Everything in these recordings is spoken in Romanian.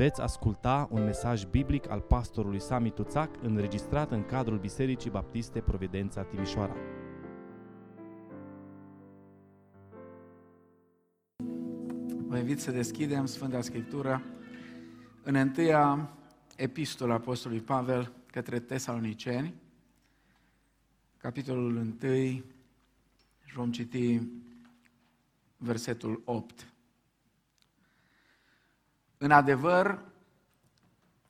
Veți asculta un mesaj biblic al pastorului Sami Tuțac înregistrat în cadrul Bisericii Baptiste Providența Timișoara. Vă invit să deschidem Sfânta Scriptură în întâia epistola Apostolului Pavel către Tesaloniceni, capitolul 1, și vom citi versetul 8. În adevăr,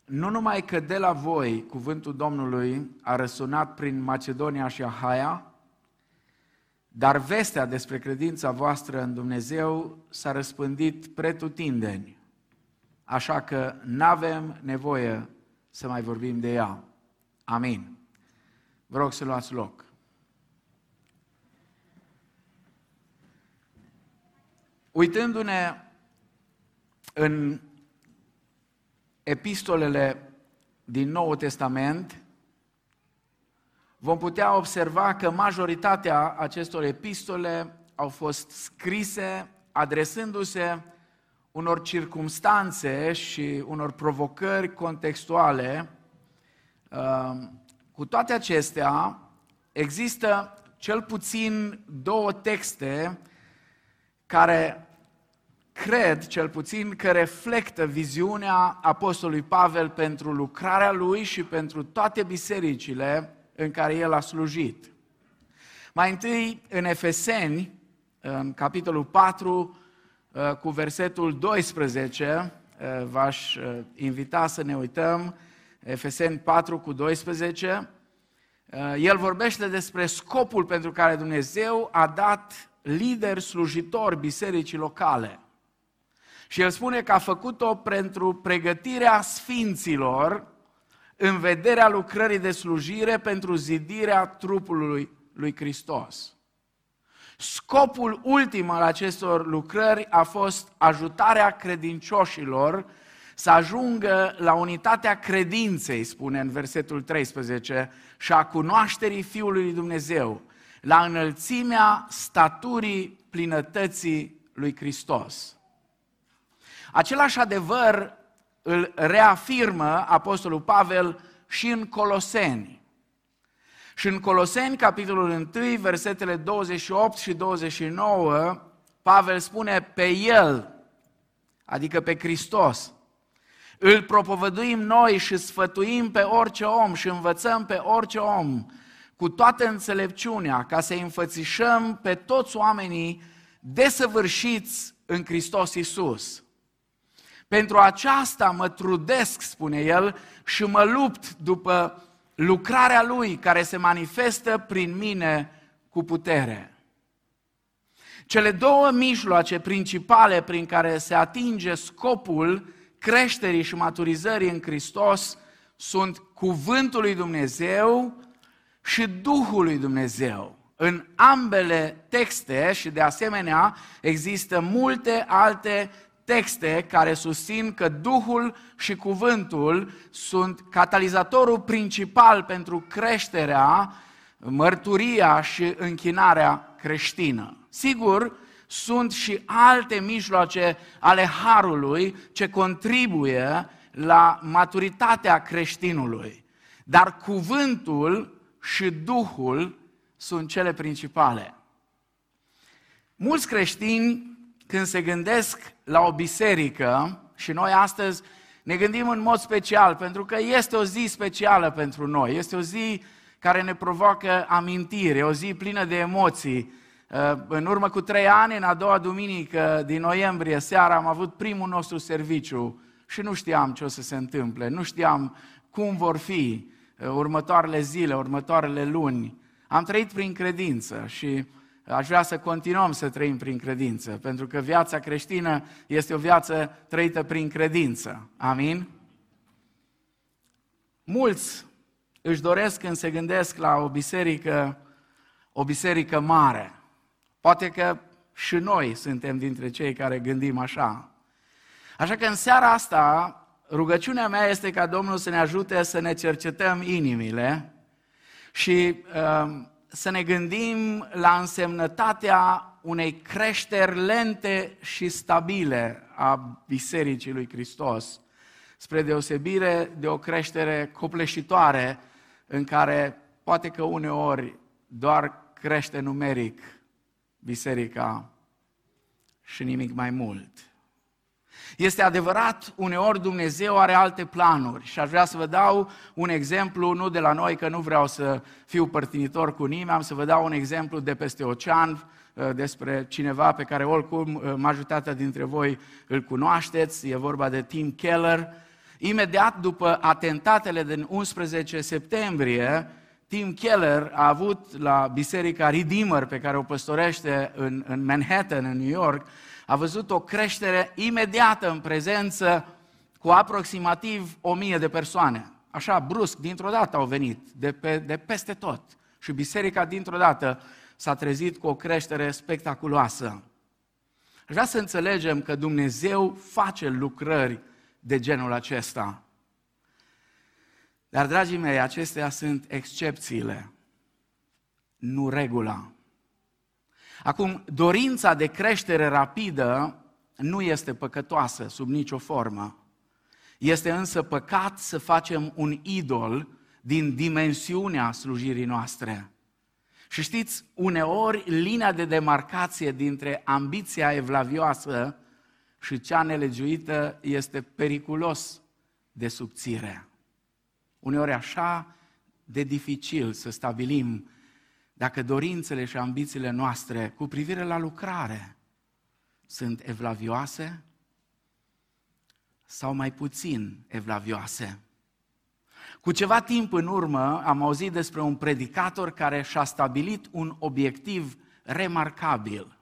nu numai că de la voi cuvântul Domnului a răsunat prin Macedonia și Ahaia, dar vestea despre credința voastră în Dumnezeu s-a răspândit pretutindeni, așa că nu avem nevoie să mai vorbim de ea. Amin. Vă rog să luați loc. Uitându-ne în epistolele din Noul Testament, vom putea observa că majoritatea acestor epistole au fost scrise adresându-se unor circumstanțe și unor provocări contextuale. Ehm, cu toate acestea, există cel puțin două texte care cred cel puțin că reflectă viziunea Apostolului Pavel pentru lucrarea lui și pentru toate bisericile în care el a slujit. Mai întâi, în Efeseni, în capitolul 4, uh, cu versetul 12, uh, v-aș uh, invita să ne uităm, Efeseni 4 cu 12, el vorbește despre scopul pentru care Dumnezeu a dat lideri slujitori bisericii locale. Și el spune că a făcut-o pentru pregătirea sfinților în vederea lucrării de slujire pentru zidirea trupului lui Hristos. Scopul ultim al acestor lucrări a fost ajutarea credincioșilor să ajungă la unitatea credinței, spune în versetul 13, și a cunoașterii Fiului lui Dumnezeu, la înălțimea staturii plinătății lui Hristos. Același adevăr îl reafirmă Apostolul Pavel și în Coloseni. Și în Coloseni, capitolul 1, versetele 28 și 29, Pavel spune pe El, adică pe Hristos, îl propovăduim noi și sfătuim pe orice om și învățăm pe orice om cu toată înțelepciunea ca să înfățișăm pe toți oamenii desăvârșiți în Hristos Isus. Pentru aceasta mă trudesc, spune el, și mă lupt după lucrarea lui care se manifestă prin mine cu putere. Cele două mijloace principale prin care se atinge scopul creșterii și maturizării în Hristos sunt cuvântul lui Dumnezeu și Duhul lui Dumnezeu. În ambele texte și de asemenea există multe alte texte care susțin că Duhul și Cuvântul sunt catalizatorul principal pentru creșterea, mărturia și închinarea creștină. Sigur, sunt și alte mijloace ale Harului ce contribuie la maturitatea creștinului. Dar cuvântul și Duhul sunt cele principale. Mulți creștini când se gândesc la o biserică, și noi astăzi ne gândim în mod special, pentru că este o zi specială pentru noi, este o zi care ne provoacă amintire, o zi plină de emoții. Uh, în urmă cu trei ani, în a doua duminică din noiembrie, seara, am avut primul nostru serviciu și nu știam ce o să se întâmple, nu știam cum vor fi uh, următoarele zile, următoarele luni. Am trăit prin credință și Aș vrea să continuăm să trăim prin credință, pentru că viața creștină este o viață trăită prin credință. Amin? Mulți își doresc când se gândesc la o biserică, o biserică mare. Poate că și noi suntem dintre cei care gândim așa. Așa că în seara asta, rugăciunea mea este ca Domnul să ne ajute să ne cercetăm inimile și uh, să ne gândim la însemnătatea unei creșteri lente și stabile a Bisericii lui Hristos. spre deosebire de o creștere copleșitoare în care poate că uneori doar crește numeric biserica și nimic mai mult. Este adevărat, uneori Dumnezeu are alte planuri și aș vrea să vă dau un exemplu, nu de la noi, că nu vreau să fiu părtinitor cu nimeni, am să vă dau un exemplu de peste ocean, uh, despre cineva pe care oricum uh, majoritatea dintre voi îl cunoașteți, e vorba de Tim Keller. Imediat după atentatele din 11 septembrie, Tim Keller a avut la biserica Redeemer pe care o păstorește în, în Manhattan, în New York, a văzut o creștere imediată în prezență cu aproximativ o mie de persoane. Așa, brusc, dintr-o dată au venit, de, pe, de peste tot. Și biserica dintr-o dată s-a trezit cu o creștere spectaculoasă. Vreau să înțelegem că Dumnezeu face lucrări de genul acesta. Dar, dragii mei, acestea sunt excepțiile, nu regula. Acum, dorința de creștere rapidă nu este păcătoasă sub nicio formă. Este însă păcat să facem un idol din dimensiunea slujirii noastre. Și știți, uneori linia de demarcație dintre ambiția evlavioasă și cea nelegiuită este periculos de subțire. Uneori așa de dificil să stabilim dacă dorințele și ambițiile noastre cu privire la lucrare sunt evlavioase sau mai puțin evlavioase. Cu ceva timp în urmă am auzit despre un predicator care și-a stabilit un obiectiv remarcabil.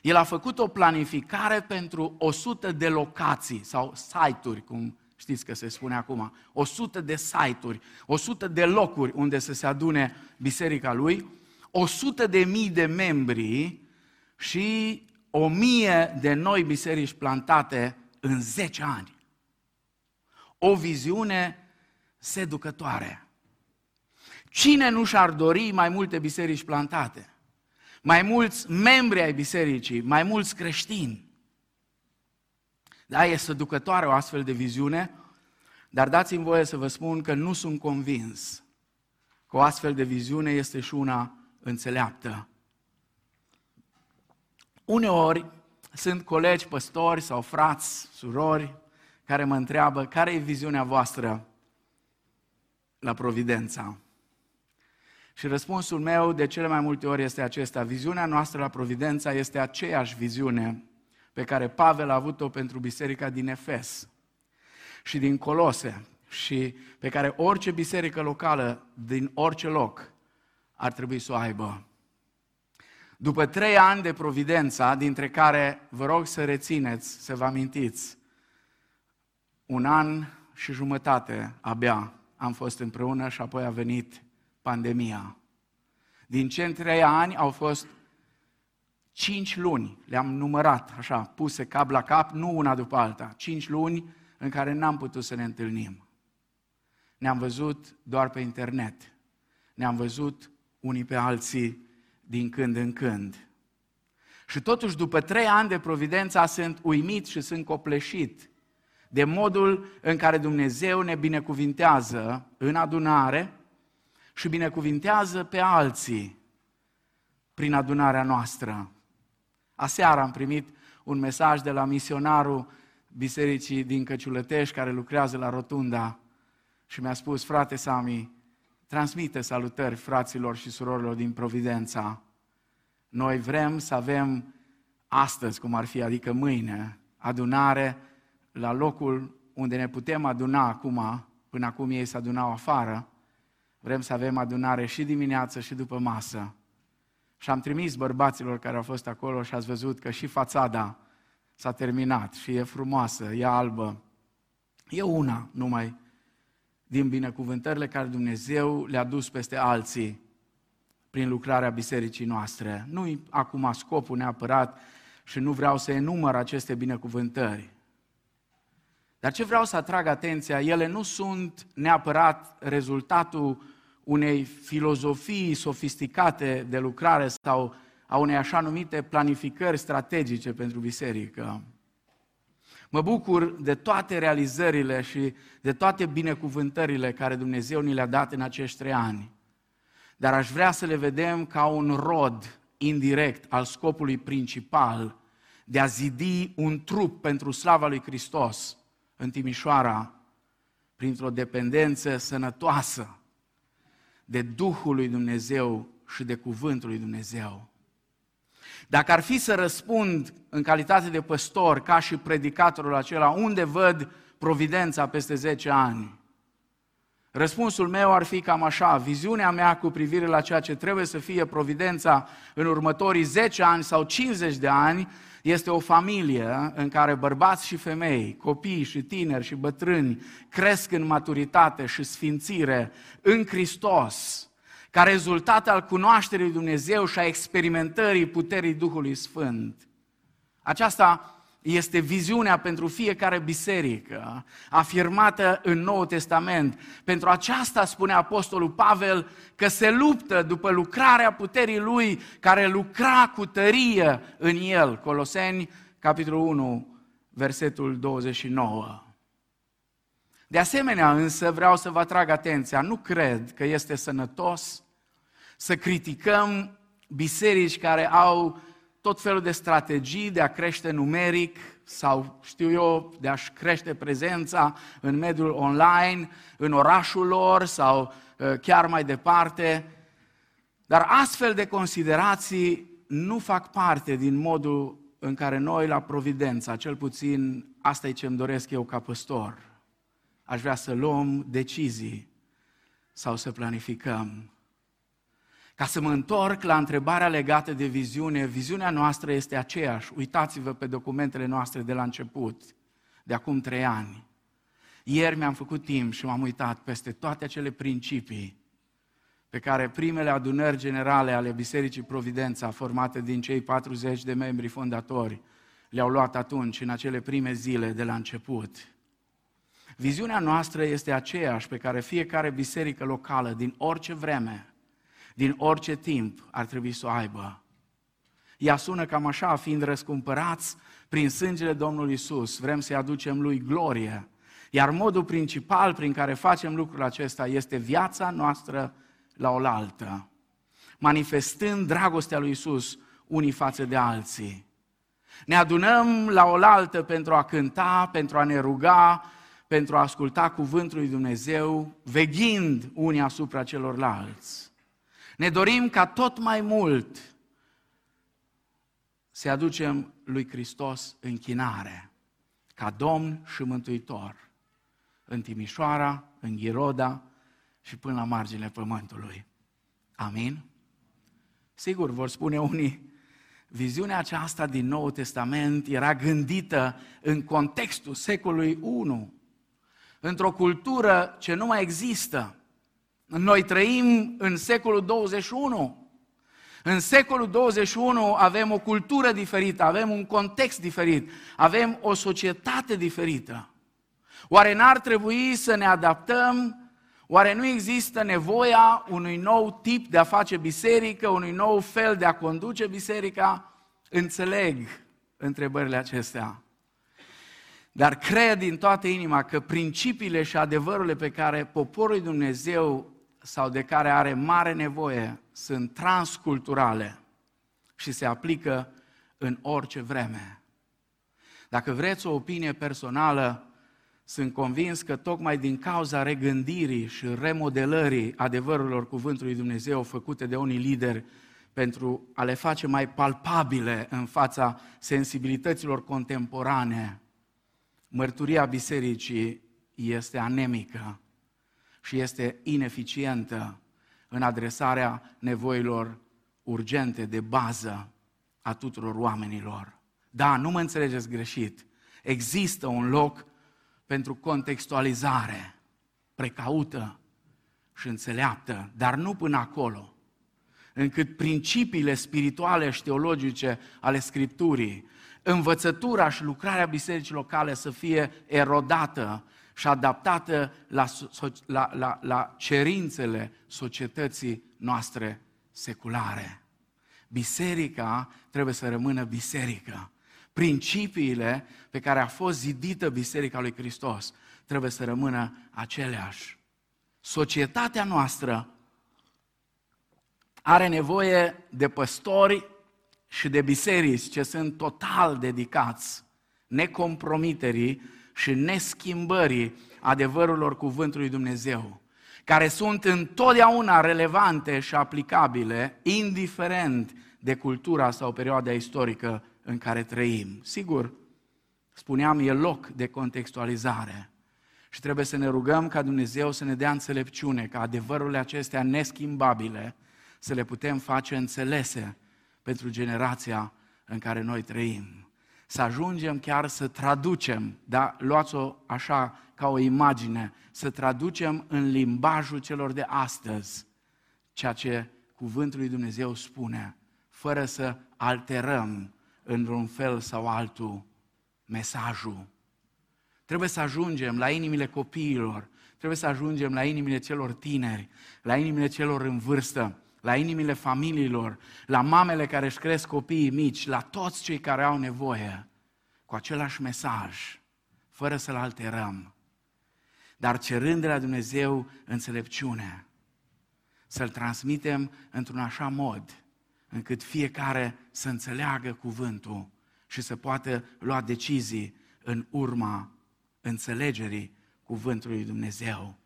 El a făcut o planificare pentru 100 de locații sau site-uri, cum știți că se spune acum, 100 de site-uri, 100 de locuri unde să se adune biserica lui 100 de mii de membri și o mie de noi biserici plantate în 10 ani. O viziune seducătoare. Cine nu și-ar dori mai multe biserici plantate? Mai mulți membri ai bisericii, mai mulți creștini. Da, e seducătoare o astfel de viziune, dar dați-mi voie să vă spun că nu sunt convins că o astfel de viziune este și una înțeleaptă. Uneori sunt colegi, păstori sau frați, surori, care mă întreabă care e viziunea voastră la Providența. Și răspunsul meu de cele mai multe ori este acesta. Viziunea noastră la Providența este aceeași viziune pe care Pavel a avut-o pentru biserica din Efes și din Colose și pe care orice biserică locală din orice loc ar trebui să o aibă. După trei ani de providența, dintre care vă rog să rețineți, să vă amintiți, un an și jumătate abia am fost împreună și apoi a venit pandemia. Din cei trei ani au fost cinci luni, le-am numărat așa, puse cap la cap, nu una după alta, cinci luni în care n-am putut să ne întâlnim. Ne-am văzut doar pe internet. Ne-am văzut unii pe alții din când în când. Și totuși, după trei ani de providență, sunt uimit și sunt copleșit de modul în care Dumnezeu ne binecuvintează în adunare și binecuvintează pe alții prin adunarea noastră. Aseară am primit un mesaj de la misionarul bisericii din Căciulătești care lucrează la Rotunda și mi-a spus, frate Sami, transmite salutări fraților și surorilor din Providența. Noi vrem să avem astăzi, cum ar fi, adică mâine, adunare la locul unde ne putem aduna acum, până acum ei se adunau afară, vrem să avem adunare și dimineață și după masă. Și am trimis bărbaților care au fost acolo și ați văzut că și fațada s-a terminat și e frumoasă, e albă. E una numai din binecuvântările care Dumnezeu le-a dus peste alții prin lucrarea bisericii noastre. Nu-i acum scopul neapărat și nu vreau să enumăr aceste binecuvântări. Dar ce vreau să atrag atenția, ele nu sunt neapărat rezultatul unei filozofii sofisticate de lucrare sau a unei așa numite planificări strategice pentru biserică. Mă bucur de toate realizările și de toate binecuvântările care Dumnezeu ni le-a dat în acești trei ani. Dar aș vrea să le vedem ca un rod indirect al scopului principal de a zidi un trup pentru slava lui Hristos în Timișoara, printr-o dependență sănătoasă de Duhul lui Dumnezeu și de Cuvântul lui Dumnezeu. Dacă ar fi să răspund în calitate de păstor, ca și predicatorul acela, unde văd providența peste 10 ani? Răspunsul meu ar fi cam așa, viziunea mea cu privire la ceea ce trebuie să fie providența în următorii 10 ani sau 50 de ani este o familie în care bărbați și femei, copii și tineri și bătrâni cresc în maturitate și sfințire în Hristos, ca rezultat al cunoașterii lui Dumnezeu și a experimentării puterii Duhului Sfânt. Aceasta este viziunea pentru fiecare biserică, afirmată în Noul Testament. Pentru aceasta spune Apostolul Pavel că se luptă după lucrarea puterii lui, care lucra cu tărie în el. Coloseni, capitolul 1, versetul 29. De asemenea, însă, vreau să vă atrag atenția, nu cred că este sănătos să criticăm biserici care au tot felul de strategii de a crește numeric sau, știu eu, de a-și crește prezența în mediul online, în orașul lor sau uh, chiar mai departe. Dar astfel de considerații nu fac parte din modul în care noi la Providența, cel puțin asta e ce îmi doresc eu ca păstor, aș vrea să luăm decizii sau să planificăm ca să mă întorc la întrebarea legată de viziune, viziunea noastră este aceeași. Uitați-vă pe documentele noastre de la început, de acum trei ani. Ieri mi-am făcut timp și m-am uitat peste toate acele principii pe care primele adunări generale ale Bisericii Providența, formate din cei 40 de membri fondatori, le-au luat atunci, în acele prime zile de la început. Viziunea noastră este aceeași pe care fiecare biserică locală, din orice vreme, din orice timp ar trebui să o aibă. Ea sună cam așa, fiind răscumpărați prin sângele Domnului Isus, vrem să-i aducem lui glorie. Iar modul principal prin care facem lucrul acesta este viața noastră la oaltă, manifestând dragostea lui Isus unii față de alții. Ne adunăm la oaltă pentru a cânta, pentru a ne ruga, pentru a asculta cuvântul lui Dumnezeu, veghind unii asupra celorlalți. Ne dorim ca tot mai mult să aducem lui Hristos închinare, ca Domn și Mântuitor, în Timișoara, în Ghiroda și până la marginile pământului. Amin? Sigur, vor spune unii, viziunea aceasta din Noul Testament era gândită în contextul secolului I, într-o cultură ce nu mai există, noi trăim în secolul 21. În secolul 21 avem o cultură diferită, avem un context diferit, avem o societate diferită. Oare n-ar trebui să ne adaptăm? Oare nu există nevoia unui nou tip de a face biserică, unui nou fel de a conduce biserica? Înțeleg întrebările acestea. Dar cred din toată inima că principiile și adevărurile pe care poporul Dumnezeu sau de care are mare nevoie sunt transculturale și se aplică în orice vreme. Dacă vreți o opinie personală, sunt convins că tocmai din cauza regândirii și remodelării adevărurilor Cuvântului Dumnezeu făcute de unii lideri pentru a le face mai palpabile în fața sensibilităților contemporane, mărturia bisericii este anemică și este ineficientă în adresarea nevoilor urgente, de bază a tuturor oamenilor. Da, nu mă înțelegeți greșit. Există un loc pentru contextualizare precaută și înțeleaptă, dar nu până acolo, încât principiile spirituale și teologice ale Scripturii, învățătura și lucrarea bisericii locale să fie erodată și adaptată la, la, la, la cerințele societății noastre seculare. Biserica trebuie să rămână biserică, Principiile pe care a fost zidită Biserica lui Hristos trebuie să rămână aceleași. Societatea noastră are nevoie de păstori și de biserici ce sunt total dedicați necompromiterii și neschimbării adevărurilor cuvântului Dumnezeu, care sunt întotdeauna relevante și aplicabile, indiferent de cultura sau perioada istorică în care trăim. Sigur, spuneam, e loc de contextualizare. Și trebuie să ne rugăm ca Dumnezeu să ne dea înțelepciune, ca adevărurile acestea neschimbabile să le putem face înțelese pentru generația în care noi trăim. Să ajungem chiar să traducem, da? luați-o așa ca o imagine, să traducem în limbajul celor de astăzi ceea ce Cuvântul lui Dumnezeu spune, fără să alterăm într-un fel sau altul mesajul. Trebuie să ajungem la inimile copiilor, trebuie să ajungem la inimile celor tineri, la inimile celor în vârstă, la inimile familiilor, la mamele care își cresc copiii mici, la toți cei care au nevoie, cu același mesaj, fără să-l alterăm, dar cerând de la Dumnezeu înțelepciune, să-l transmitem într-un așa mod încât fiecare să înțeleagă cuvântul și să poată lua decizii în urma înțelegerii cuvântului Dumnezeu.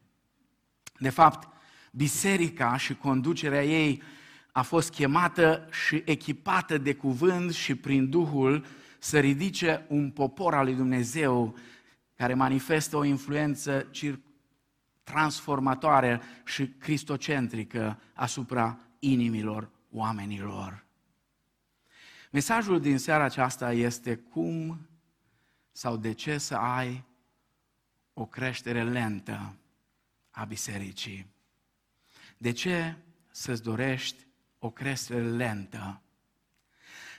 De fapt, biserica și conducerea ei a fost chemată și echipată de cuvânt și prin Duhul să ridice un popor al lui Dumnezeu care manifestă o influență transformatoare și cristocentrică asupra inimilor oamenilor. Mesajul din seara aceasta este cum sau de ce să ai o creștere lentă a bisericii. De ce să-ți dorești o creștere lentă?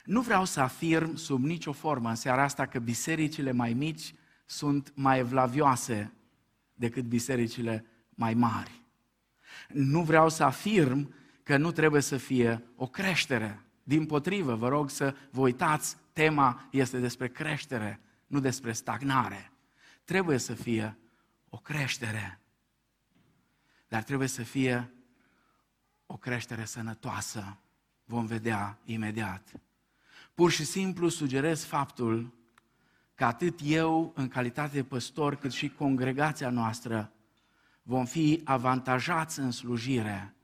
Nu vreau să afirm sub nicio formă în seara asta că bisericile mai mici sunt mai evlavioase decât bisericile mai mari. Nu vreau să afirm că nu trebuie să fie o creștere. Din potrivă, vă rog să vă uitați, tema este despre creștere, nu despre stagnare. Trebuie să fie o creștere, dar trebuie să fie o creștere sănătoasă. Vom vedea imediat. Pur și simplu sugerez faptul că atât eu, în calitate de păstor, cât și congregația noastră, vom fi avantajați în slujire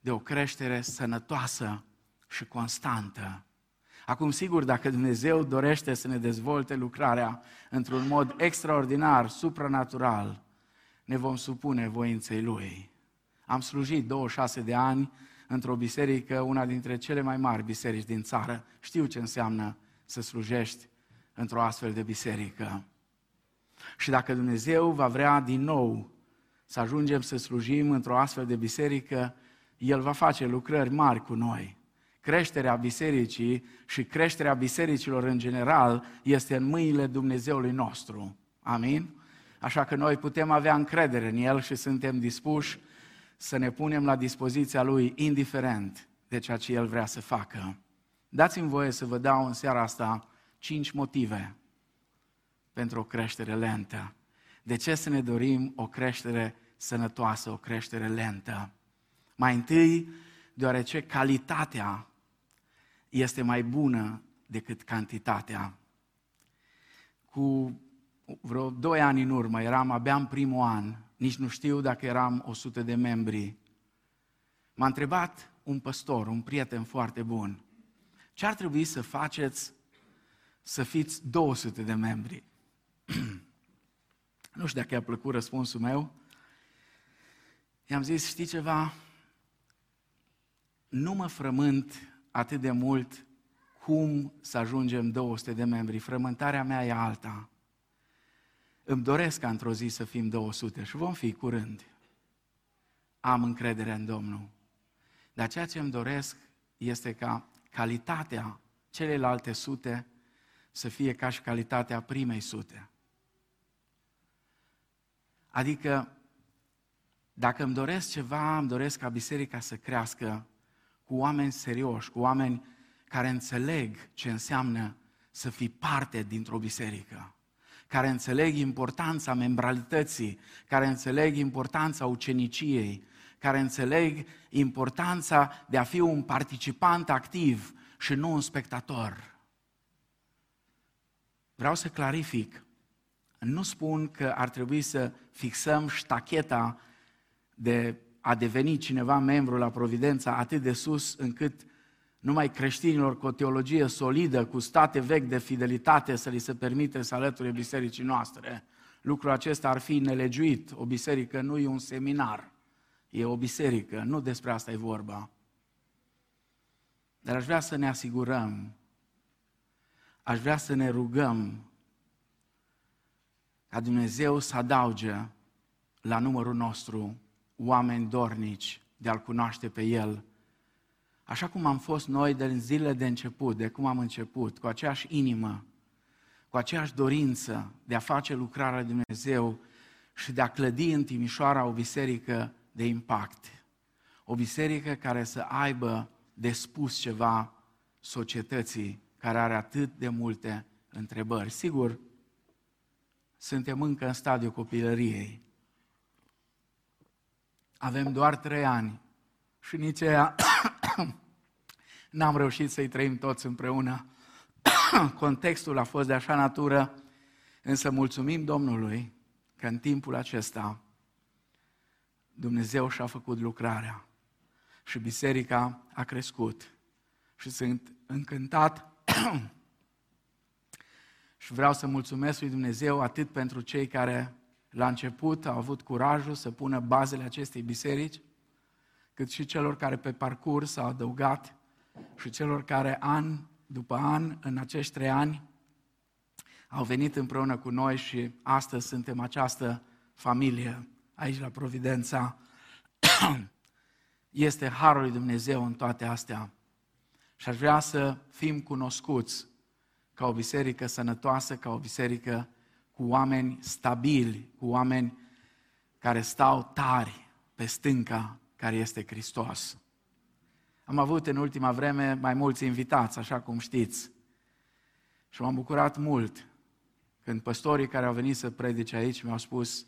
de o creștere sănătoasă și constantă. Acum, sigur, dacă Dumnezeu dorește să ne dezvolte lucrarea într-un mod extraordinar, supranatural, ne vom supune voinței Lui. Am slujit 26 de ani într-o biserică, una dintre cele mai mari biserici din țară. Știu ce înseamnă să slujești într-o astfel de biserică. Și dacă Dumnezeu va vrea din nou să ajungem să slujim într-o astfel de biserică, El va face lucrări mari cu noi. Creșterea bisericii și creșterea bisericilor în general este în mâinile Dumnezeului nostru. Amin? Așa că noi putem avea încredere în El și suntem dispuși să ne punem la dispoziția Lui, indiferent de ceea ce El vrea să facă. Dați-mi voie să vă dau în seara asta cinci motive pentru o creștere lentă. De ce să ne dorim o creștere sănătoasă, o creștere lentă? Mai întâi, deoarece calitatea este mai bună decât cantitatea. Cu vreo doi ani în urmă, eram abia în primul an, nici nu știu dacă eram 100 de membri. M-a întrebat un păstor, un prieten foarte bun, ce ar trebui să faceți să fiți 200 de membri? nu știu dacă i-a plăcut răspunsul meu. I-am zis, știi ceva? Nu mă frământ atât de mult cum să ajungem 200 de membri. Frământarea mea e alta. Îmi doresc ca într-o zi să fim 200 și vom fi curând. Am încredere în Domnul. Dar ceea ce îmi doresc este ca calitatea celelalte sute să fie ca și calitatea primei sute. Adică, dacă îmi doresc ceva, îmi doresc ca biserica să crească cu oameni serioși, cu oameni care înțeleg ce înseamnă să fii parte dintr-o biserică, care înțeleg importanța membralității, care înțeleg importanța uceniciei, care înțeleg importanța de a fi un participant activ și nu un spectator. Vreau să clarific. Nu spun că ar trebui să fixăm ștacheta de a deveni cineva membru la Providența atât de sus încât numai creștinilor cu o teologie solidă, cu state vechi de fidelitate să li se permite să alăture bisericii noastre. Lucrul acesta ar fi nelegiuit. O biserică nu e un seminar, e o biserică, nu despre asta e vorba. Dar aș vrea să ne asigurăm, aș vrea să ne rugăm ca Dumnezeu să adauge la numărul nostru oameni dornici de a-L cunoaște pe El, așa cum am fost noi de zilele de început, de cum am început, cu aceeași inimă, cu aceeași dorință de a face lucrarea lui Dumnezeu și de a clădi în Timișoara o biserică de impact. O biserică care să aibă de spus ceva societății care are atât de multe întrebări. Sigur, suntem încă în stadiul copilăriei. Avem doar trei ani și nici aia n-am reușit să-i trăim toți împreună. Contextul a fost de așa natură, însă mulțumim Domnului că în timpul acesta Dumnezeu și-a făcut lucrarea și biserica a crescut și sunt încântat și vreau să mulțumesc lui Dumnezeu atât pentru cei care la început au avut curajul să pună bazele acestei biserici, cât și celor care pe parcurs s-au adăugat și celor care an după an, în acești trei ani, au venit împreună cu noi și astăzi suntem această familie aici la Providența. Este Harul lui Dumnezeu în toate astea. Și aș vrea să fim cunoscuți ca o biserică sănătoasă, ca o biserică cu oameni stabili, cu oameni care stau tari pe stânca care este Hristos. Am avut în ultima vreme mai mulți invitați, așa cum știți. Și m-am bucurat mult când păstorii care au venit să predice aici mi-au spus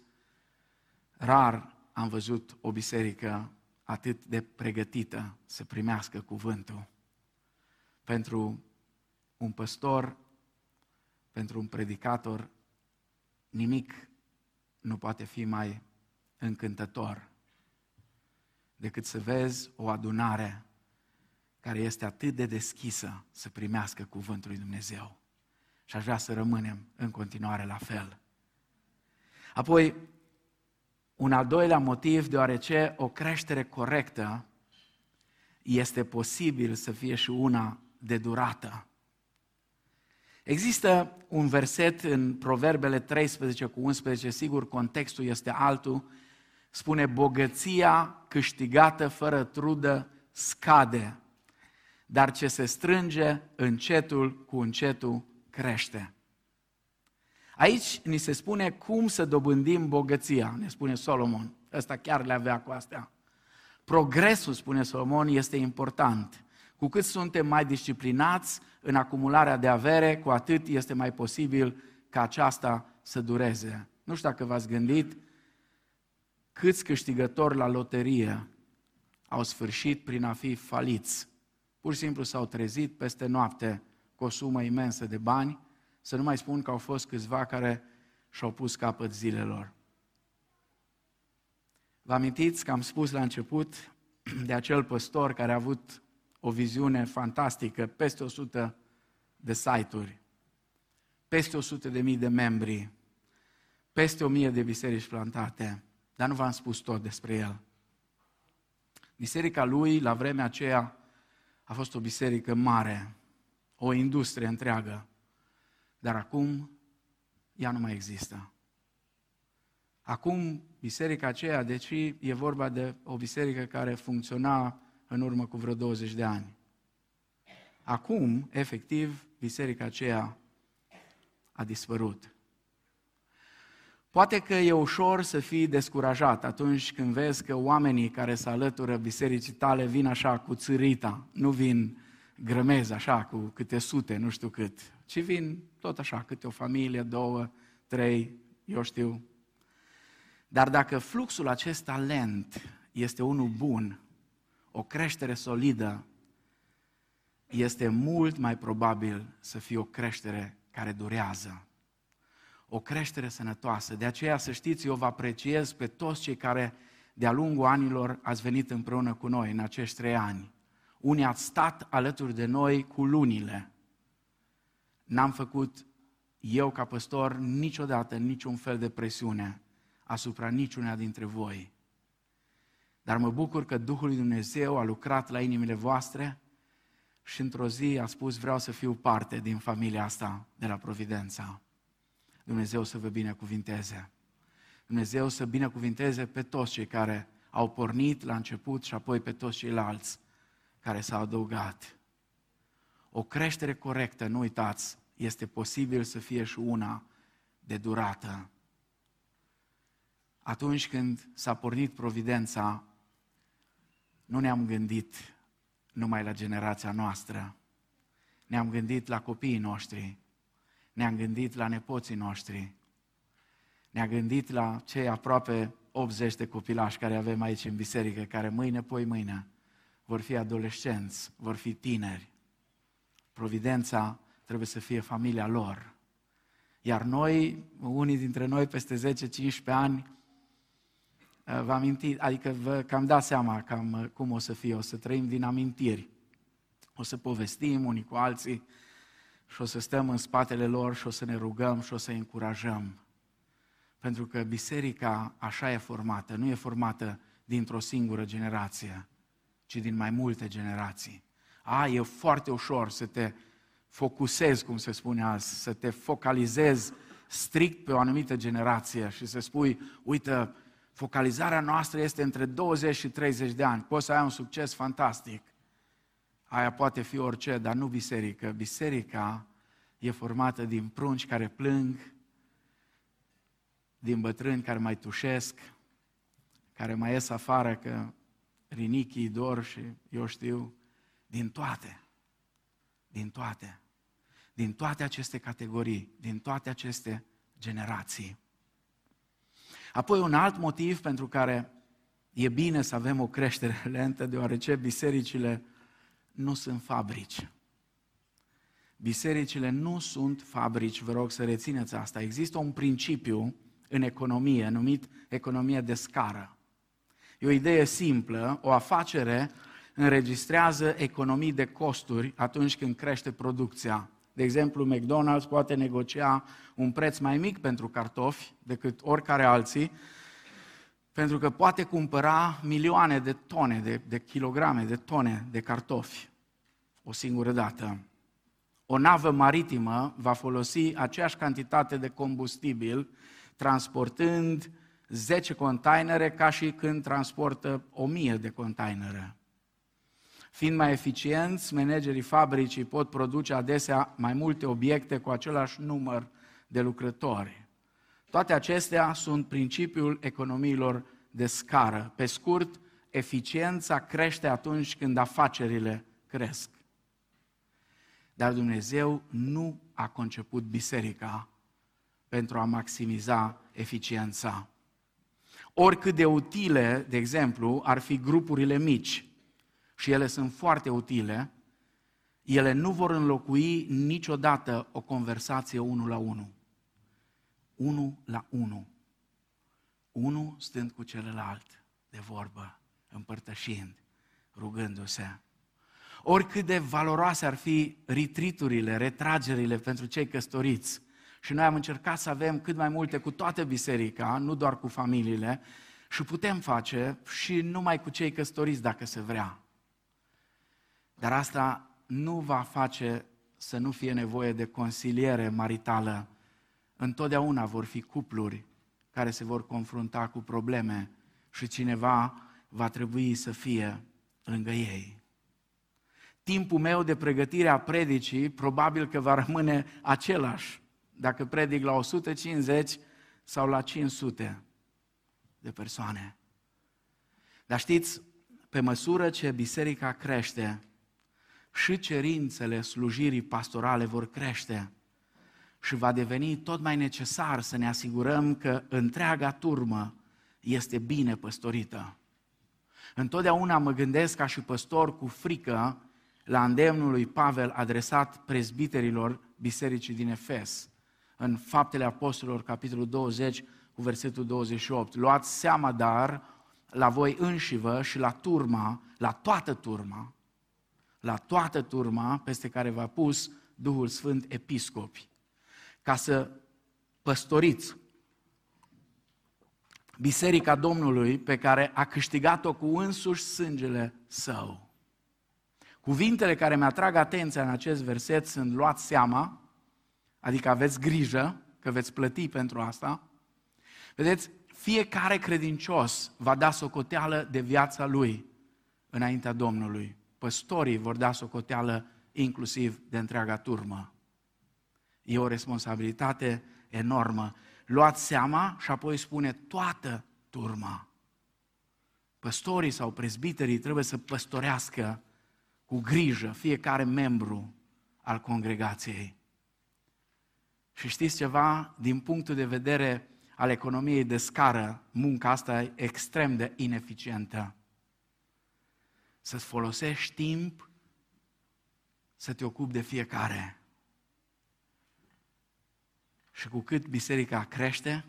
rar am văzut o biserică atât de pregătită să primească cuvântul. Pentru un păstor, pentru un predicator, nimic nu poate fi mai încântător decât să vezi o adunare care este atât de deschisă să primească cuvântul lui Dumnezeu. Și aș vrea să rămânem în continuare la fel. Apoi, un al doilea motiv, deoarece o creștere corectă este posibil să fie și una de durată. Există un verset în Proverbele 13 cu 11, sigur contextul este altul, spune bogăția câștigată fără trudă scade, dar ce se strânge încetul cu încetul crește. Aici ni se spune cum să dobândim bogăția, ne spune Solomon. Ăsta chiar le avea cu astea. Progresul, spune Solomon, este important. Cu cât suntem mai disciplinați în acumularea de avere, cu atât este mai posibil ca aceasta să dureze. Nu știu dacă v-ați gândit câți câștigători la loterie au sfârșit prin a fi faliți. Pur și simplu s-au trezit peste noapte cu o sumă imensă de bani, să nu mai spun că au fost câțiva care și-au pus capăt zilelor. Vă amintiți că am spus la început de acel păstor care a avut o viziune fantastică, peste 100 de site-uri, peste 100 de mii de membri, peste 1000 de biserici plantate, dar nu v-am spus tot despre el. Biserica lui, la vremea aceea, a fost o biserică mare, o industrie întreagă, dar acum ea nu mai există. Acum, biserica aceea, deci e vorba de o biserică care funcționa în urmă cu vreo 20 de ani. Acum, efectiv, biserica aceea a dispărut. Poate că e ușor să fii descurajat atunci când vezi că oamenii care se alătură bisericii tale vin așa cu țărita, nu vin grămezi așa cu câte sute, nu știu cât, ci vin tot așa, câte o familie, două, trei, eu știu. Dar dacă fluxul acesta lent este unul bun, o creștere solidă, este mult mai probabil să fie o creștere care durează. O creștere sănătoasă. De aceea, să știți, eu vă apreciez pe toți cei care de-a lungul anilor ați venit împreună cu noi în acești trei ani. Unii ați stat alături de noi cu lunile. N-am făcut eu ca păstor niciodată niciun fel de presiune asupra niciunea dintre voi. Dar mă bucur că Duhul lui Dumnezeu a lucrat la inimile voastre și într-o zi a spus vreau să fiu parte din familia asta de la Providența. Dumnezeu să vă binecuvinteze. Dumnezeu să binecuvinteze pe toți cei care au pornit la început și apoi pe toți ceilalți care s-au adăugat. O creștere corectă, nu uitați, este posibil să fie și una de durată. Atunci când s-a pornit providența, nu ne-am gândit numai la generația noastră. Ne-am gândit la copiii noștri, ne-am gândit la nepoții noștri, ne-am gândit la cei aproape 80 de copilași care avem aici în biserică, care mâine, poi mâine, vor fi adolescenți, vor fi tineri. Providența trebuie să fie familia lor. Iar noi, unii dintre noi, peste 10-15 ani, vă aminti, adică vă cam dați seama cam cum o să fie, o să trăim din amintiri. O să povestim unii cu alții și o să stăm în spatele lor și o să ne rugăm și o să încurajăm. Pentru că biserica așa e formată, nu e formată dintr-o singură generație, ci din mai multe generații. A, e foarte ușor să te focusezi, cum se spune azi, să te focalizezi strict pe o anumită generație și să spui, uite, focalizarea noastră este între 20 și 30 de ani. Poți să ai un succes fantastic. Aia poate fi orice, dar nu biserică. Biserica e formată din prunci care plâng, din bătrâni care mai tușesc, care mai ies afară că rinichii dor și eu știu, din toate. Din toate. Din toate aceste categorii, din toate aceste generații. Apoi un alt motiv pentru care e bine să avem o creștere lentă, deoarece bisericile nu sunt fabrici. Bisericile nu sunt fabrici, vă rog să rețineți asta. Există un principiu în economie numit economie de scară. E o idee simplă, o afacere înregistrează economii de costuri atunci când crește producția. De exemplu, McDonald's poate negocia un preț mai mic pentru cartofi decât oricare alții, pentru că poate cumpăra milioane de tone, de, de kilograme, de tone de cartofi o singură dată. O navă maritimă va folosi aceeași cantitate de combustibil transportând 10 containere ca și când transportă 1000 de containere. Fiind mai eficienți, managerii fabricii pot produce adesea mai multe obiecte cu același număr de lucrători. Toate acestea sunt principiul economiilor de scară. Pe scurt, eficiența crește atunci când afacerile cresc. Dar Dumnezeu nu a conceput biserica pentru a maximiza eficiența. Oricât de utile, de exemplu, ar fi grupurile mici, și ele sunt foarte utile, ele nu vor înlocui niciodată o conversație unul la unul. Unul la unul. Unul stând cu celălalt de vorbă, împărtășind, rugându-se. Oricât de valoroase ar fi ritriturile, retragerile pentru cei căsătoriți, și noi am încercat să avem cât mai multe cu toată biserica, nu doar cu familiile, și putem face și numai cu cei căsătoriți dacă se vrea. Dar asta nu va face să nu fie nevoie de consiliere maritală. Întotdeauna vor fi cupluri care se vor confrunta cu probleme și cineva va trebui să fie lângă ei. Timpul meu de pregătire a predicii probabil că va rămâne același dacă predic la 150 sau la 500 de persoane. Dar știți, pe măsură ce biserica crește, și cerințele slujirii pastorale vor crește. Și va deveni tot mai necesar să ne asigurăm că întreaga turmă este bine păstorită. Întotdeauna mă gândesc ca și păstor cu frică la îndemnul lui Pavel adresat prezbiterilor bisericii din Efes. În Faptele Apostolilor, capitolul 20, cu versetul 28. Luați seama, dar, la voi înșivă și la turma, la toată turma, la toată turma peste care v-a pus Duhul Sfânt episcopi, ca să păstoriți Biserica Domnului pe care a câștigat-o cu însuși sângele său. Cuvintele care mi-atrag atenția în acest verset sunt luați seama, adică aveți grijă că veți plăti pentru asta. Vedeți, fiecare credincios va da socoteală de viața lui înaintea Domnului. Păstorii vor da socoteală inclusiv de întreaga turmă. E o responsabilitate enormă. Luați seama și apoi spune toată turma. Păstorii sau prezbiterii trebuie să păstorească cu grijă fiecare membru al congregației. Și știți ceva? Din punctul de vedere al economiei de scară, munca asta e extrem de ineficientă. Să-ți folosești timp să te ocupi de fiecare. Și cu cât biserica crește,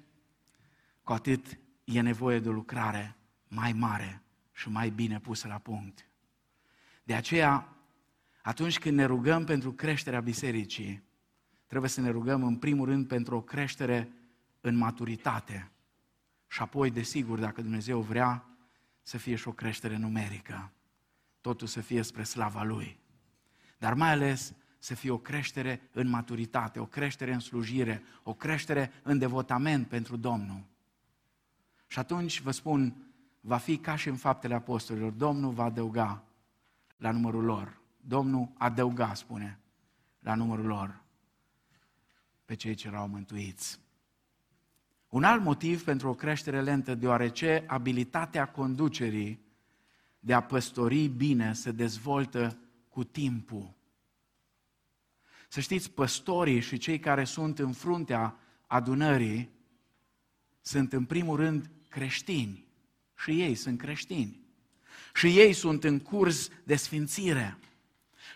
cu atât e nevoie de o lucrare mai mare și mai bine pusă la punct. De aceea, atunci când ne rugăm pentru creșterea bisericii, trebuie să ne rugăm în primul rând pentru o creștere în maturitate. Și apoi, desigur, dacă Dumnezeu vrea, să fie și o creștere numerică. Totul să fie spre slava Lui. Dar mai ales să fie o creștere în maturitate, o creștere în slujire, o creștere în devotament pentru Domnul. Și atunci, vă spun, va fi ca și în faptele apostolilor. Domnul va adăuga la numărul lor. Domnul adăuga, spune, la numărul lor pe cei ce erau mântuiți. Un alt motiv pentru o creștere lentă, deoarece abilitatea conducerii de a păstori bine se dezvoltă cu timpul. Să știți, păstorii și cei care sunt în fruntea adunării sunt în primul rând creștini. Și ei sunt creștini. Și ei sunt în curs de sfințire.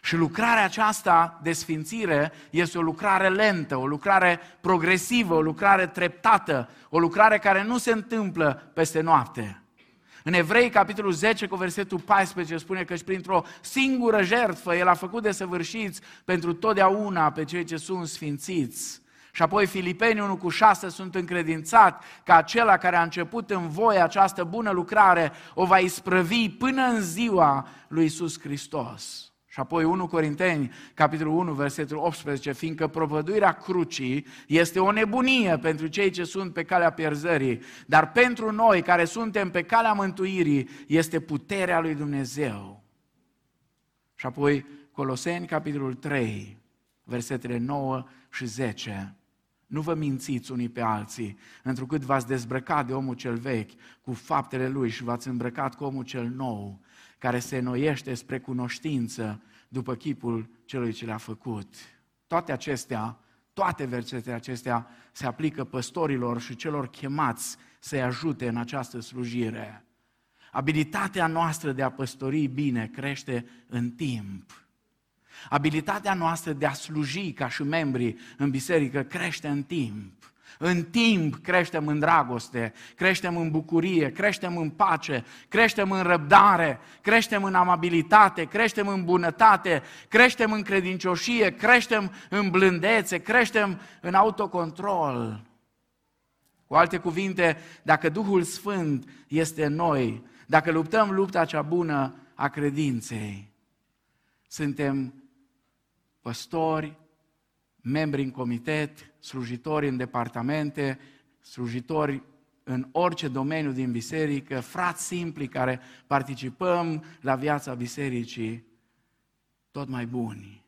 Și lucrarea aceasta de sfințire este o lucrare lentă, o lucrare progresivă, o lucrare treptată, o lucrare care nu se întâmplă peste noapte. În Evrei, capitolul 10, cu versetul 14, spune că și printr-o singură jertfă El a făcut de săvârșiți pentru totdeauna pe cei ce sunt sfințiți. Și apoi Filipeni 1 cu 6 sunt încredințat că acela care a început în voi această bună lucrare o va isprăvi până în ziua lui Isus Hristos. Și apoi 1 Corinteni, capitolul 1, versetul 18, fiindcă propovăduirea crucii este o nebunie pentru cei ce sunt pe calea pierzării, dar pentru noi care suntem pe calea mântuirii este puterea lui Dumnezeu. Și apoi Coloseni, capitolul 3, versetele 9 și 10. Nu vă mințiți unii pe alții, întrucât v-ați dezbrăcat de omul cel vechi cu faptele lui și v-ați îmbrăcat cu omul cel nou, care se noiește spre cunoștință după chipul celui ce le-a făcut. Toate acestea, toate versetele acestea se aplică păstorilor și celor chemați să-i ajute în această slujire. Abilitatea noastră de a păstori bine crește în timp. Abilitatea noastră de a sluji ca și membri în biserică crește în timp. În timp creștem în dragoste, creștem în bucurie, creștem în pace, creștem în răbdare, creștem în amabilitate, creștem în bunătate, creștem în credincioșie, creștem în blândețe, creștem în autocontrol. Cu alte cuvinte, dacă Duhul Sfânt este în noi, dacă luptăm lupta cea bună a credinței, suntem păstori, membri în comitet, slujitori în departamente, slujitori în orice domeniu din biserică, frați simpli care participăm la viața bisericii, tot mai buni,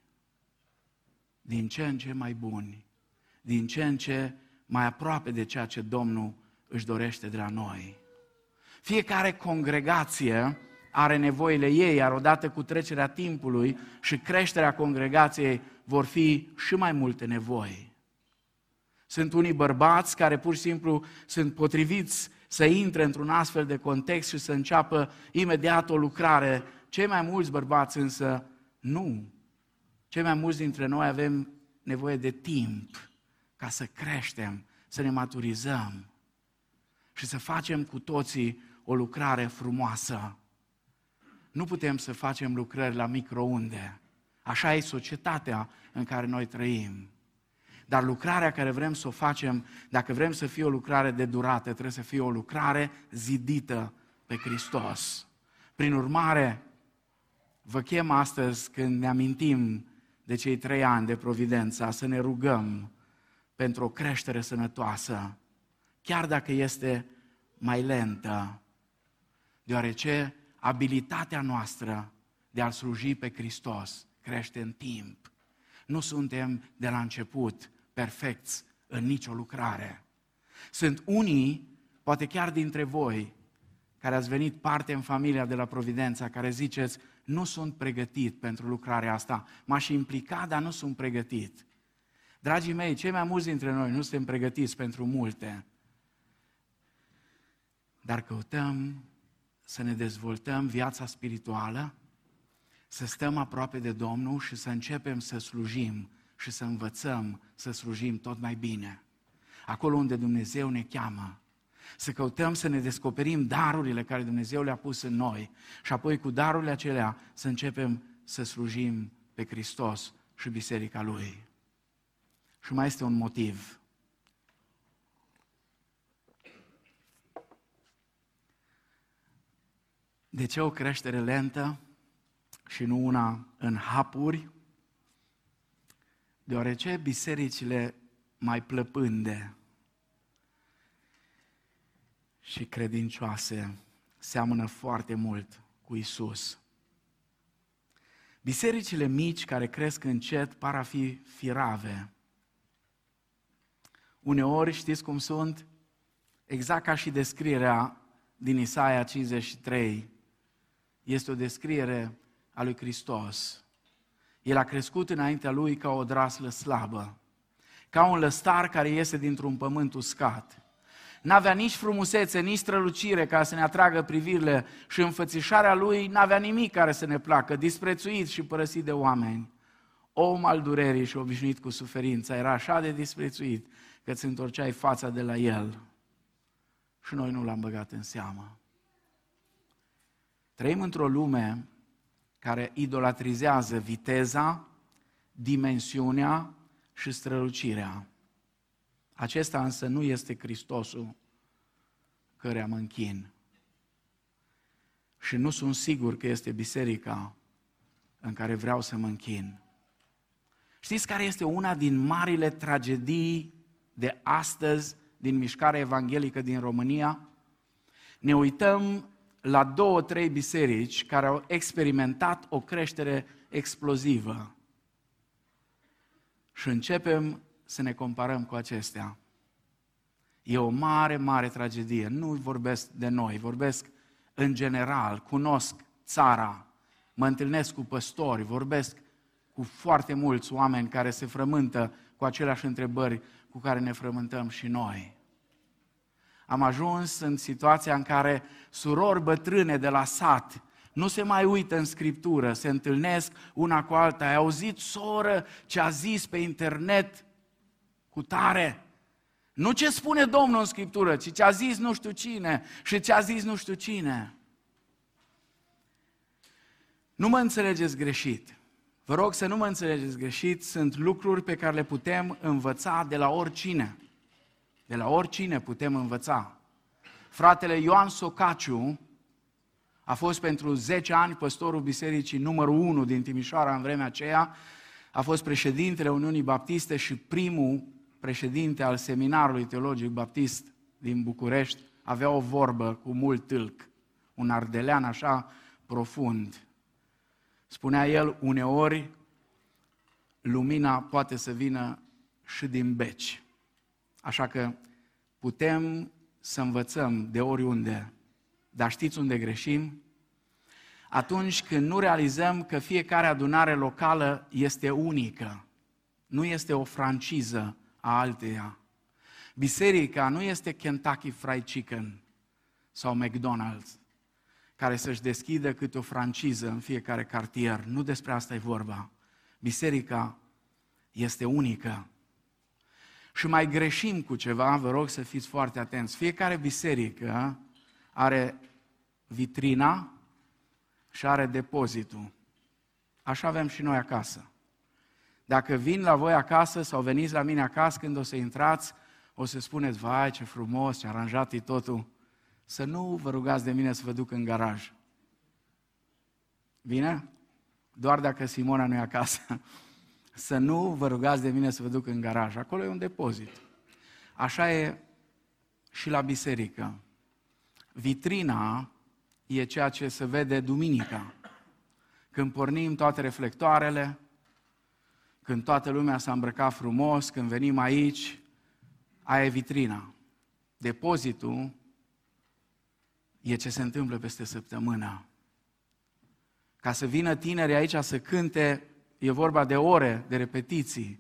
din ce în ce mai buni, din ce în ce mai aproape de ceea ce Domnul își dorește de la noi. Fiecare congregație are nevoile ei, iar odată cu trecerea timpului și creșterea congregației vor fi și mai multe nevoi. Sunt unii bărbați care pur și simplu sunt potriviți să intre într-un astfel de context și să înceapă imediat o lucrare. Cei mai mulți bărbați însă nu. Cei mai mulți dintre noi avem nevoie de timp ca să creștem, să ne maturizăm și să facem cu toții o lucrare frumoasă. Nu putem să facem lucrări la microunde. Așa e societatea în care noi trăim. Dar lucrarea care vrem să o facem, dacă vrem să fie o lucrare de durată, trebuie să fie o lucrare zidită pe Hristos. Prin urmare, vă chem astăzi când ne amintim de cei trei ani de providența, să ne rugăm pentru o creștere sănătoasă, chiar dacă este mai lentă, deoarece abilitatea noastră de a sluji pe Hristos crește în timp. Nu suntem de la început perfecți în nicio lucrare. Sunt unii, poate chiar dintre voi, care ați venit parte în familia de la Providența, care ziceți, nu sunt pregătit pentru lucrarea asta, m-aș implica, dar nu sunt pregătit. Dragii mei, cei mai mulți dintre noi nu suntem pregătiți pentru multe, dar căutăm să ne dezvoltăm viața spirituală, să stăm aproape de Domnul și să începem să slujim și să învățăm să slujim tot mai bine. Acolo unde Dumnezeu ne cheamă, să căutăm să ne descoperim darurile care Dumnezeu le-a pus în noi și apoi cu darurile acelea să începem să slujim pe Hristos și Biserica Lui. Și mai este un motiv. De ce o creștere lentă și nu una în hapuri? Deoarece bisericile mai plăpânde și credincioase seamănă foarte mult cu Isus. Bisericile mici care cresc încet par a fi firave. Uneori știți cum sunt? Exact ca și descrierea din Isaia 53. Este o descriere a lui Hristos. El a crescut înaintea lui ca o draslă slabă, ca un lăstar care iese dintr-un pământ uscat. N-avea nici frumusețe, nici strălucire ca să ne atragă privirile și înfățișarea lui n-avea nimic care să ne placă, disprețuit și părăsit de oameni. Om al durerii și obișnuit cu suferința, era așa de disprețuit că îți întorceai fața de la el. Și noi nu l-am băgat în seamă. Trăim într-o lume care idolatrizează viteza, dimensiunea și strălucirea. Acesta însă nu este Hristosul care am închin. Și nu sunt sigur că este biserica în care vreau să mă închin. Știți care este una din marile tragedii de astăzi din mișcarea evanghelică din România? Ne uităm la două, trei biserici care au experimentat o creștere explozivă. Și începem să ne comparăm cu acestea. E o mare, mare tragedie. Nu vorbesc de noi, vorbesc în general, cunosc țara, mă întâlnesc cu păstori, vorbesc cu foarte mulți oameni care se frământă cu aceleași întrebări cu care ne frământăm și noi am ajuns în situația în care surori bătrâne de la sat nu se mai uită în scriptură, se întâlnesc una cu alta. Ai auzit, soră, ce a zis pe internet cu tare? Nu ce spune Domnul în scriptură, ci ce a zis nu știu cine și ce a zis nu știu cine. Nu mă înțelegeți greșit. Vă rog să nu mă înțelegeți greșit, sunt lucruri pe care le putem învăța de la oricine. De la oricine putem învăța. Fratele Ioan Socaciu a fost pentru 10 ani păstorul bisericii numărul 1 din Timișoara în vremea aceea, a fost președintele Uniunii Baptiste și primul președinte al Seminarului Teologic Baptist din București, avea o vorbă cu mult tâlc, un ardelean așa profund. Spunea el, uneori lumina poate să vină și din beci. Așa că putem să învățăm de oriunde, dar știți unde greșim? Atunci când nu realizăm că fiecare adunare locală este unică, nu este o franciză a alteia. Biserica nu este Kentucky Fried Chicken sau McDonald's, care să-și deschidă câte o franciză în fiecare cartier. Nu despre asta e vorba. Biserica este unică. Și mai greșim cu ceva, vă rog să fiți foarte atenți. Fiecare biserică are vitrina și are depozitul. Așa avem și noi acasă. Dacă vin la voi acasă sau veniți la mine acasă când o să intrați, o să spuneți, vai ce frumos, ce aranjat e totul. Să nu vă rugați de mine să vă duc în garaj. Bine? Doar dacă Simona nu e acasă. Să nu vă rugați de mine să vă duc în garaj. Acolo e un depozit. Așa e și la biserică. Vitrina e ceea ce se vede duminica. Când pornim toate reflectoarele, când toată lumea s-a îmbrăcat frumos, când venim aici, aia e vitrina. Depozitul e ce se întâmplă peste săptămână. Ca să vină tineri aici să cânte, e vorba de ore, de repetiții,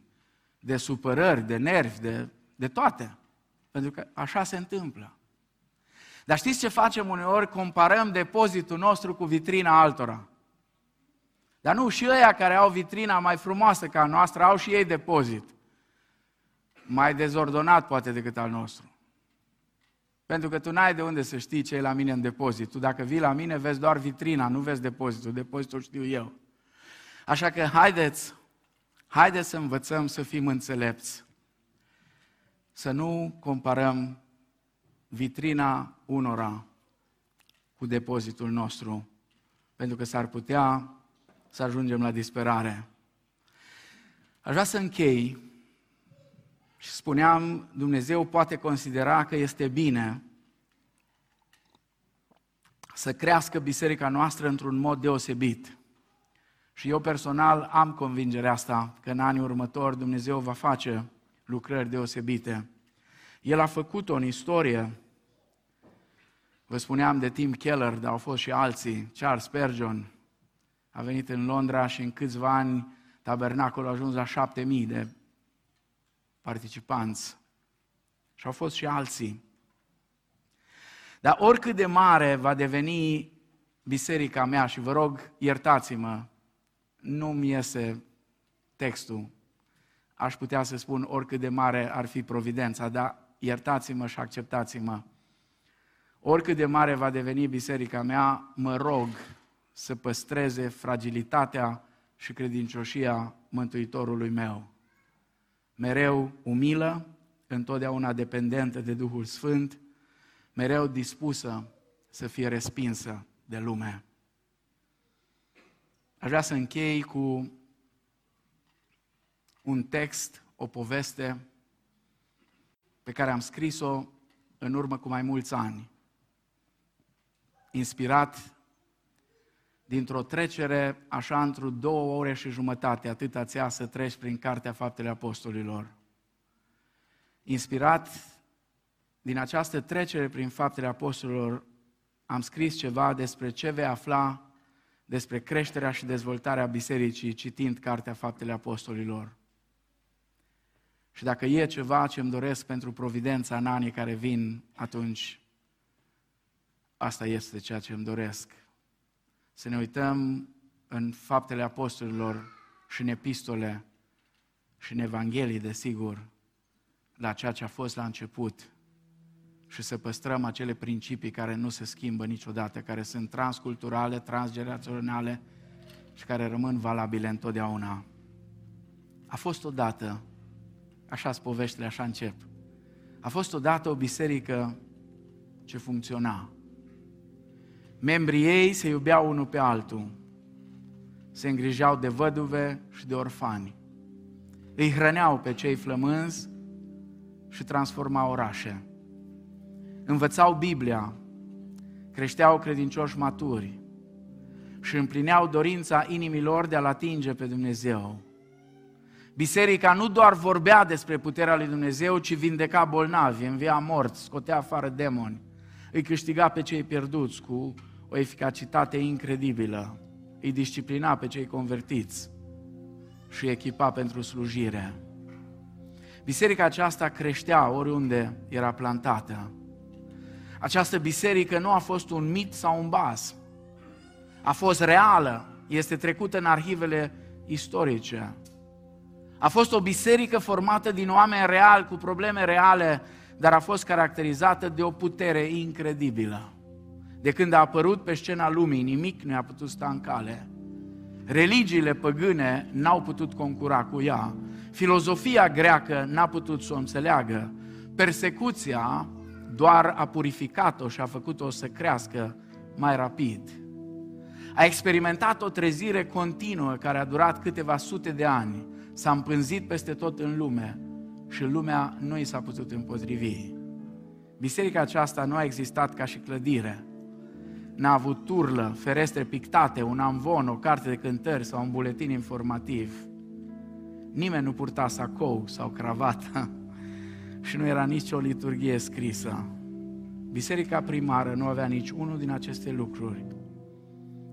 de supărări, de nervi, de, de toate. Pentru că așa se întâmplă. Dar știți ce facem uneori? Comparăm depozitul nostru cu vitrina altora. Dar nu, și ăia care au vitrina mai frumoasă ca a noastră, au și ei depozit. Mai dezordonat poate decât al nostru. Pentru că tu n-ai de unde să știi ce e la mine în depozit. Tu dacă vii la mine, vezi doar vitrina, nu vezi depozitul. Depozitul știu eu. Așa că haideți, haideți să învățăm să fim înțelepți. Să nu comparăm vitrina unora cu depozitul nostru, pentru că s-ar putea să ajungem la disperare. Aș vrea să închei și spuneam, Dumnezeu poate considera că este bine să crească biserica noastră într-un mod deosebit. Și eu personal am convingerea asta că în anii următori Dumnezeu va face lucrări deosebite. El a făcut-o în istorie. Vă spuneam de Tim Keller, dar au fost și alții, Charles Spurgeon, a venit în Londra și în câțiva ani tabernacolul a ajuns la șapte mii de participanți. Și au fost și alții. Dar oricât de mare va deveni biserica mea, și vă rog, iertați-mă, nu-mi iese textul, aș putea să spun oricât de mare ar fi providența, dar iertați-mă și acceptați-mă. Oricât de mare va deveni biserica mea, mă rog să păstreze fragilitatea și credincioșia Mântuitorului meu. Mereu umilă, întotdeauna dependentă de Duhul Sfânt, mereu dispusă să fie respinsă de lume. Aș vrea să închei cu un text, o poveste pe care am scris-o în urmă cu mai mulți ani, inspirat dintr-o trecere așa într-o două ore și jumătate, atât ți să treci prin Cartea Faptele Apostolilor. Inspirat din această trecere prin Faptele Apostolilor, am scris ceva despre ce vei afla despre creșterea și dezvoltarea bisericii citind Cartea Faptele Apostolilor. Și dacă e ceva ce îmi doresc pentru providența în anii care vin, atunci asta este ceea ce îmi doresc să ne uităm în faptele apostolilor și în epistole și în Evanghelii, desigur, la ceea ce a fost la început și să păstrăm acele principii care nu se schimbă niciodată, care sunt transculturale, transgeneraționale și care rămân valabile întotdeauna. A fost odată, așa sunt poveștile, așa încep, a fost odată o biserică ce funcționa, Membrii ei se iubeau unul pe altul, se îngrijeau de văduve și de orfani, îi hrăneau pe cei flămânzi și transformau orașe. Învățau Biblia, creșteau credincioși maturi și împlineau dorința inimilor de a-L atinge pe Dumnezeu. Biserica nu doar vorbea despre puterea lui Dumnezeu, ci vindeca bolnavi, învia morți, scotea afară demoni, îi câștiga pe cei pierduți cu o eficacitate incredibilă. Îi disciplina pe cei convertiți și îi echipa pentru slujire. Biserica aceasta creștea oriunde era plantată. Această biserică nu a fost un mit sau un baz. A fost reală, este trecută în arhivele istorice. A fost o biserică formată din oameni reali, cu probleme reale, dar a fost caracterizată de o putere incredibilă. De când a apărut pe scena lumii, nimic nu a putut sta în cale. Religiile păgâne n-au putut concura cu ea. Filozofia greacă n-a putut să o înțeleagă. Persecuția doar a purificat-o și a făcut-o să crească mai rapid. A experimentat o trezire continuă care a durat câteva sute de ani, s-a împânzit peste tot în lume și lumea nu i s-a putut împotrivi. Biserica aceasta nu a existat ca și clădire, n-a avut turlă, ferestre pictate, un amvon, o carte de cântări sau un buletin informativ. Nimeni nu purta sacou sau cravată și nu era nici o liturghie scrisă. Biserica primară nu avea nici unul din aceste lucruri,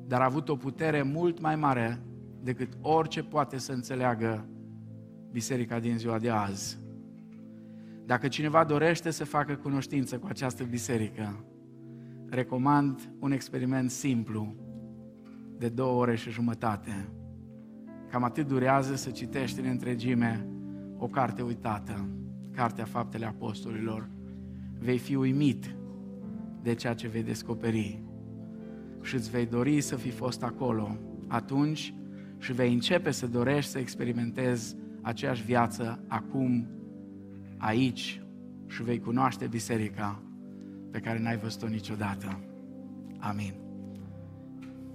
dar a avut o putere mult mai mare decât orice poate să înțeleagă biserica din ziua de azi. Dacă cineva dorește să facă cunoștință cu această biserică, recomand un experiment simplu de două ore și jumătate. Cam atât durează să citești în întregime o carte uitată, Cartea Faptele Apostolilor. Vei fi uimit de ceea ce vei descoperi și îți vei dori să fi fost acolo atunci și vei începe să dorești să experimentezi aceeași viață acum, aici și vei cunoaște biserica pe care n-ai văzut-o niciodată. Amin.